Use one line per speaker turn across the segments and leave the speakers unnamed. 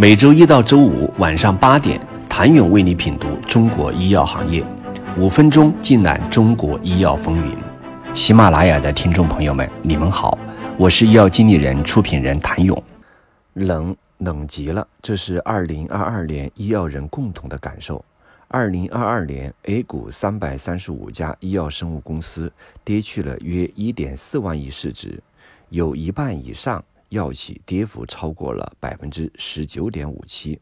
每周一到周五晚上八点，谭勇为你品读中国医药行业，五分钟尽览中国医药风云。喜马拉雅的听众朋友们，你们好，我是医药经理人、出品人谭勇。冷冷极了，这是二零二二年医药人共同的感受。二零二二年，A 股三百三十五家医药生物公司跌去了约一点四万亿市值，有一半以上药企跌幅超过了百分之十九点五七，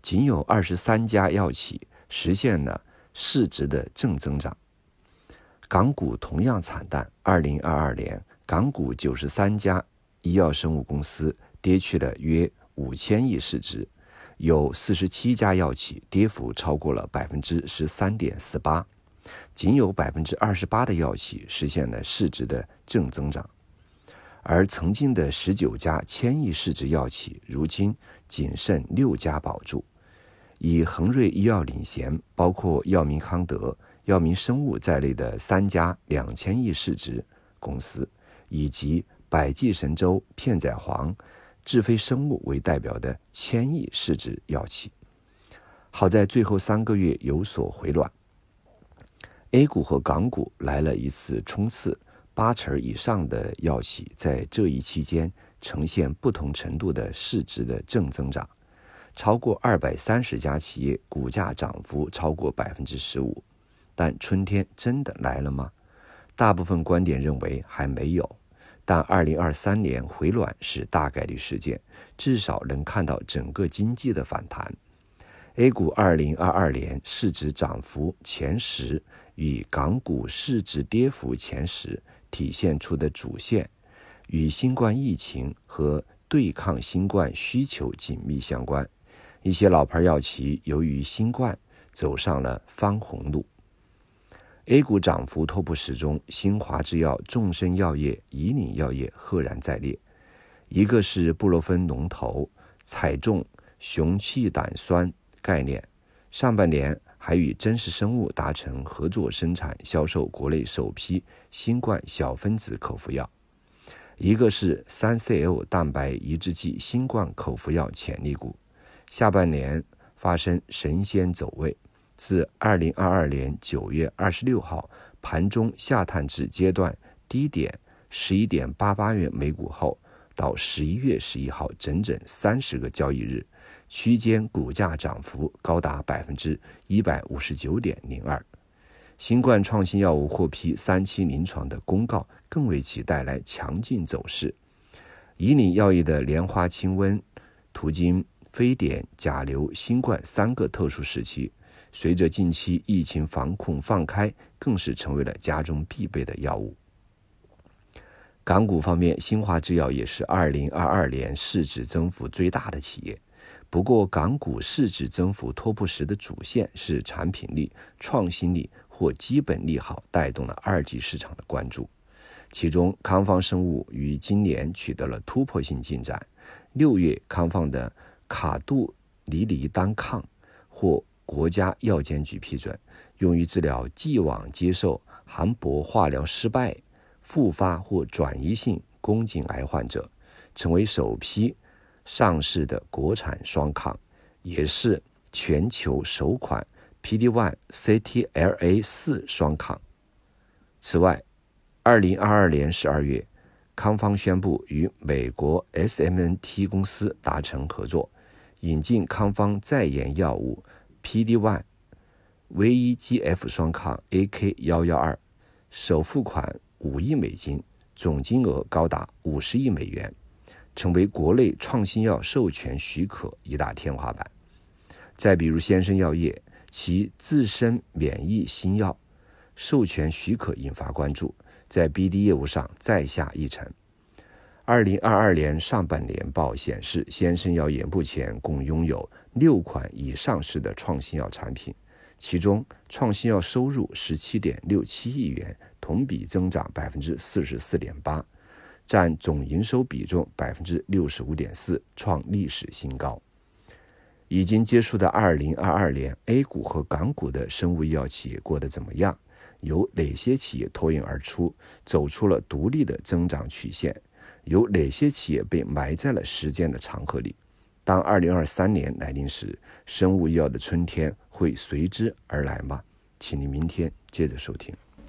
仅有二十三家药企实现了市值的正增长。港股同样惨淡，二零二二年港股九十三家医药生物公司跌去了约五千亿市值。有四十七家药企跌幅超过了百分之十三点四八，仅有百分之二十八的药企实现了市值的正增长，而曾经的十九家千亿市值药企，如今仅剩六家保住。以恒瑞医药领衔，包括药明康德、药明生物在内的三家两千亿市值公司，以及百济神州、片仔癀。智飞生物为代表的千亿市值药企，好在最后三个月有所回暖。A 股和港股来了一次冲刺，八成以上的药企在这一期间呈现不同程度的市值的正增长，超过二百三十家企业股价涨幅超过百分之十五。但春天真的来了吗？大部分观点认为还没有。但二零二三年回暖是大概率事件，至少能看到整个经济的反弹。A 股二零二二年市值涨幅前十与港股市值跌幅前十体现出的主线，与新冠疫情和对抗新冠需求紧密相关。一些老牌药企由于新冠走上了翻红路。A 股涨幅 TOP 十中，新华制药、众生药业、以岭药业赫然在列。一个是布洛芬龙头踩中雄气胆酸概念，上半年还与真实生物达成合作生产销售国内首批新冠小分子口服药。一个是三 CL 蛋白抑制剂新冠口服药潜力股，下半年发生神仙走位。自二零二二年九月二十六号盘中下探至阶段低点十一点八八元每股后，到十一月十一号整整三十个交易日，区间股价涨幅高达百分之一百五十九点零二。新冠创新药物获批三期临床的公告，更为其带来强劲走势。以岭药业的莲花清瘟、途经非典、甲流、新冠三个特殊时期。随着近期疫情防控放开，更是成为了家中必备的药物。港股方面，新华制药也是二零二二年市值增幅最大的企业。不过，港股市值增幅 TOP 十的主线是产品力、创新力或基本利好带动了二级市场的关注。其中，康方生物于今年取得了突破性进展。六月，康方的卡度尼尼单抗获国家药监局批准，用于治疗既往接受含铂化疗失败、复发或转移性宫颈癌患者，成为首批上市的国产双抗，也是全球首款 PD-1 CTLA 四双抗。此外，二零二二年十二月，康方宣布与美国 SMNT 公司达成合作，引进康方在研药物。PD-1 VEGF 双抗 AK 幺幺二，首付款五亿美金，总金额高达五十亿美元，成为国内创新药授权许可一大天花板。再比如先生药业，其自身免疫新药授权许可引发关注，在 BD 业务上再下一城。二零二二年上半年报显示，先生药业目前共拥有六款已上市的创新药产品，其中创新药收入十七点六七亿元，同比增长百分之四十四点八，占总营收比重百分之六十五点四，创历史新高。已经结束的二零二二年，A 股和港股的生物医药企业过得怎么样？有哪些企业脱颖而出，走出了独立的增长曲线？有哪些企业被埋在了时间的长河里？当二零二三年来临时，生物医药的春天会随之而来吗？请您明天接着收听。